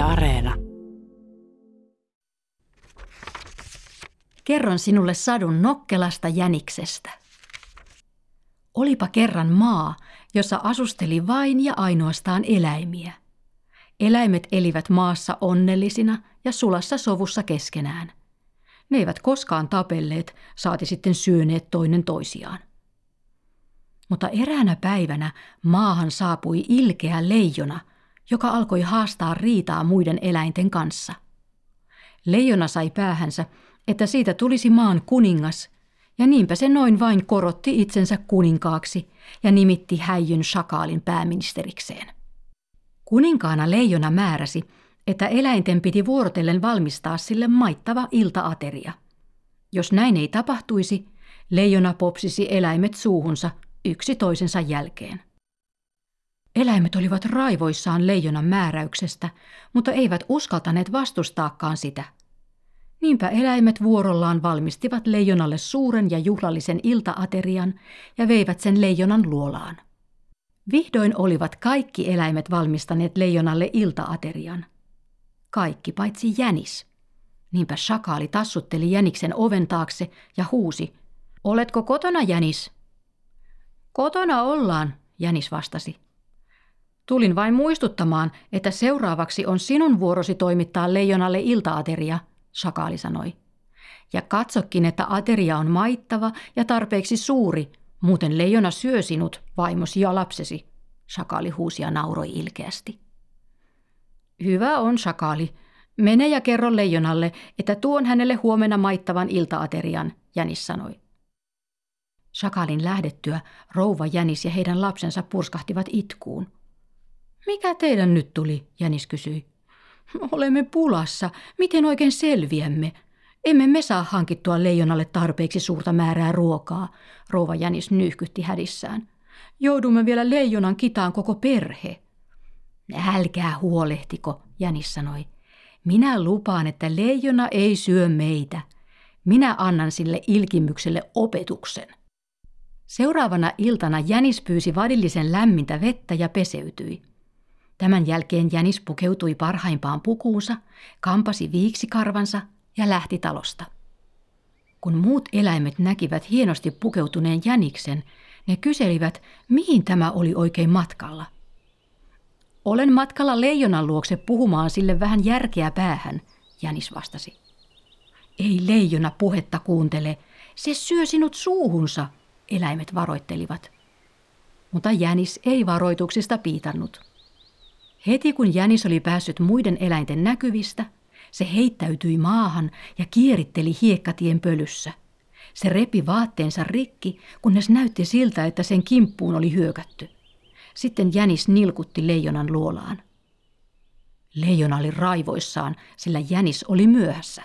Areena. Kerron sinulle sadun nokkelasta jäniksestä. Olipa kerran maa, jossa asusteli vain ja ainoastaan eläimiä. Eläimet elivät maassa onnellisina ja sulassa sovussa keskenään. Ne eivät koskaan tapelleet, saati sitten syöneet toinen toisiaan. Mutta eräänä päivänä maahan saapui ilkeä leijona, joka alkoi haastaa riitaa muiden eläinten kanssa. Leijona sai päähänsä, että siitä tulisi maan kuningas, ja niinpä se noin vain korotti itsensä kuninkaaksi ja nimitti häijyn shakaalin pääministerikseen. Kuninkaana leijona määräsi, että eläinten piti vuorotellen valmistaa sille maittava iltaateria. Jos näin ei tapahtuisi, leijona popsisi eläimet suuhunsa yksi toisensa jälkeen. Eläimet olivat raivoissaan leijonan määräyksestä, mutta eivät uskaltaneet vastustaakaan sitä. Niinpä eläimet vuorollaan valmistivat leijonalle suuren ja juhlallisen iltaaterian ja veivät sen leijonan luolaan. Vihdoin olivat kaikki eläimet valmistaneet leijonalle iltaaterian. Kaikki paitsi jänis. Niinpä shakaali tassutteli jäniksen oven taakse ja huusi, Oletko kotona, jänis? Kotona ollaan, jänis vastasi. Tulin vain muistuttamaan, että seuraavaksi on sinun vuorosi toimittaa leijonalle iltaateria, shakaali sanoi. Ja katsokin, että ateria on maittava ja tarpeeksi suuri, muuten leijona syö sinut, vaimosi ja lapsesi, shakaali huusi ja nauroi ilkeästi. Hyvä on, shakaali. Mene ja kerro leijonalle, että tuon hänelle huomenna maittavan iltaaterian, Jänis sanoi. Shakalin lähdettyä rouva Jänis ja heidän lapsensa purskahtivat itkuun. Mikä teidän nyt tuli, Jänis kysyi. Olemme pulassa. Miten oikein selviämme? Emme me saa hankittua leijonalle tarpeeksi suurta määrää ruokaa, rouva Jänis nyhkytti hädissään. Joudumme vielä leijonan kitaan koko perhe. Älkää huolehtiko, Jänis sanoi. Minä lupaan, että leijona ei syö meitä. Minä annan sille ilkimykselle opetuksen. Seuraavana iltana Jänis pyysi vadillisen lämmintä vettä ja peseytyi. Tämän jälkeen Jänis pukeutui parhaimpaan pukuunsa, kampasi viiksikarvansa ja lähti talosta. Kun muut eläimet näkivät hienosti pukeutuneen Jäniksen, ne kyselivät, mihin tämä oli oikein matkalla. Olen matkalla leijonan luokse puhumaan sille vähän järkeä päähän, Jänis vastasi. Ei leijona puhetta kuuntele, se syö sinut suuhunsa, eläimet varoittelivat. Mutta Jänis ei varoituksista piitannut. Heti kun Jänis oli päässyt muiden eläinten näkyvistä, se heittäytyi maahan ja kieritteli hiekkatien pölyssä. Se repi vaatteensa rikki, kunnes näytti siltä, että sen kimppuun oli hyökätty. Sitten Jänis nilkutti leijonan luolaan. Leijona oli raivoissaan, sillä Jänis oli myöhässä.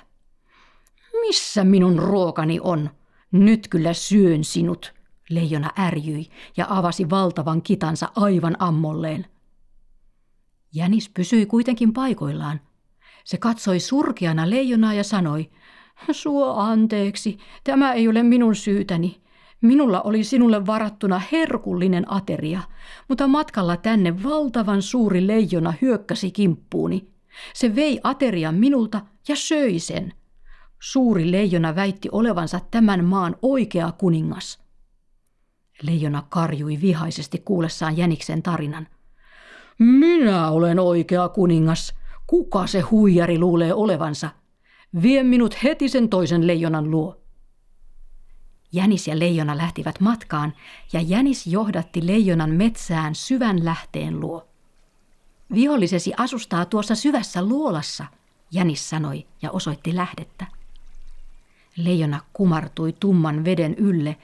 Missä minun ruokani on? Nyt kyllä syön sinut, leijona ärjyi ja avasi valtavan kitansa aivan ammolleen. Jänis pysyi kuitenkin paikoillaan. Se katsoi surkeana leijonaa ja sanoi, Suo anteeksi, tämä ei ole minun syytäni. Minulla oli sinulle varattuna herkullinen ateria, mutta matkalla tänne valtavan suuri leijona hyökkäsi kimppuuni. Se vei aterian minulta ja söi sen. Suuri leijona väitti olevansa tämän maan oikea kuningas. Leijona karjui vihaisesti kuullessaan Jäniksen tarinan. Minä olen oikea kuningas. Kuka se huijari luulee olevansa? Vie minut heti sen toisen leijonan luo. Jänis ja leijona lähtivät matkaan ja Jänis johdatti leijonan metsään syvän lähteen luo. Vihollisesi asustaa tuossa syvässä luolassa, Jänis sanoi ja osoitti lähdettä. Leijona kumartui tumman veden ylle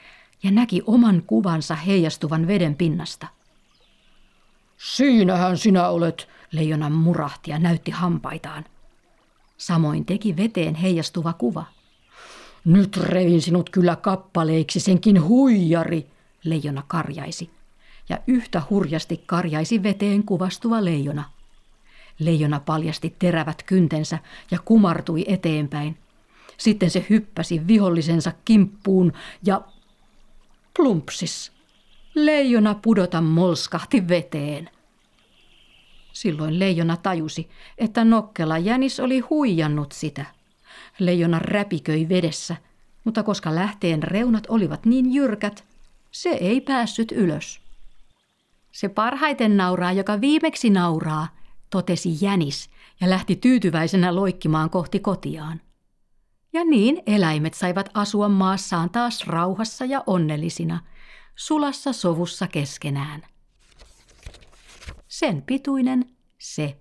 ja näki oman kuvansa heijastuvan veden pinnasta. Siinähän sinä olet, leijona murahti ja näytti hampaitaan. Samoin teki veteen heijastuva kuva. Nyt revin sinut kyllä kappaleiksi senkin huijari, leijona karjaisi. Ja yhtä hurjasti karjaisi veteen kuvastuva leijona. Leijona paljasti terävät kyntensä ja kumartui eteenpäin. Sitten se hyppäsi vihollisensa kimppuun ja plumpsis. Leijona pudota molskahti veteen. Silloin leijona tajusi, että nokkela jänis oli huijannut sitä. Leijona räpiköi vedessä, mutta koska lähteen reunat olivat niin jyrkät, se ei päässyt ylös. Se parhaiten nauraa, joka viimeksi nauraa, totesi jänis ja lähti tyytyväisenä loikkimaan kohti kotiaan. Ja niin eläimet saivat asua maassaan taas rauhassa ja onnellisina, sulassa sovussa keskenään. Sen pituinen se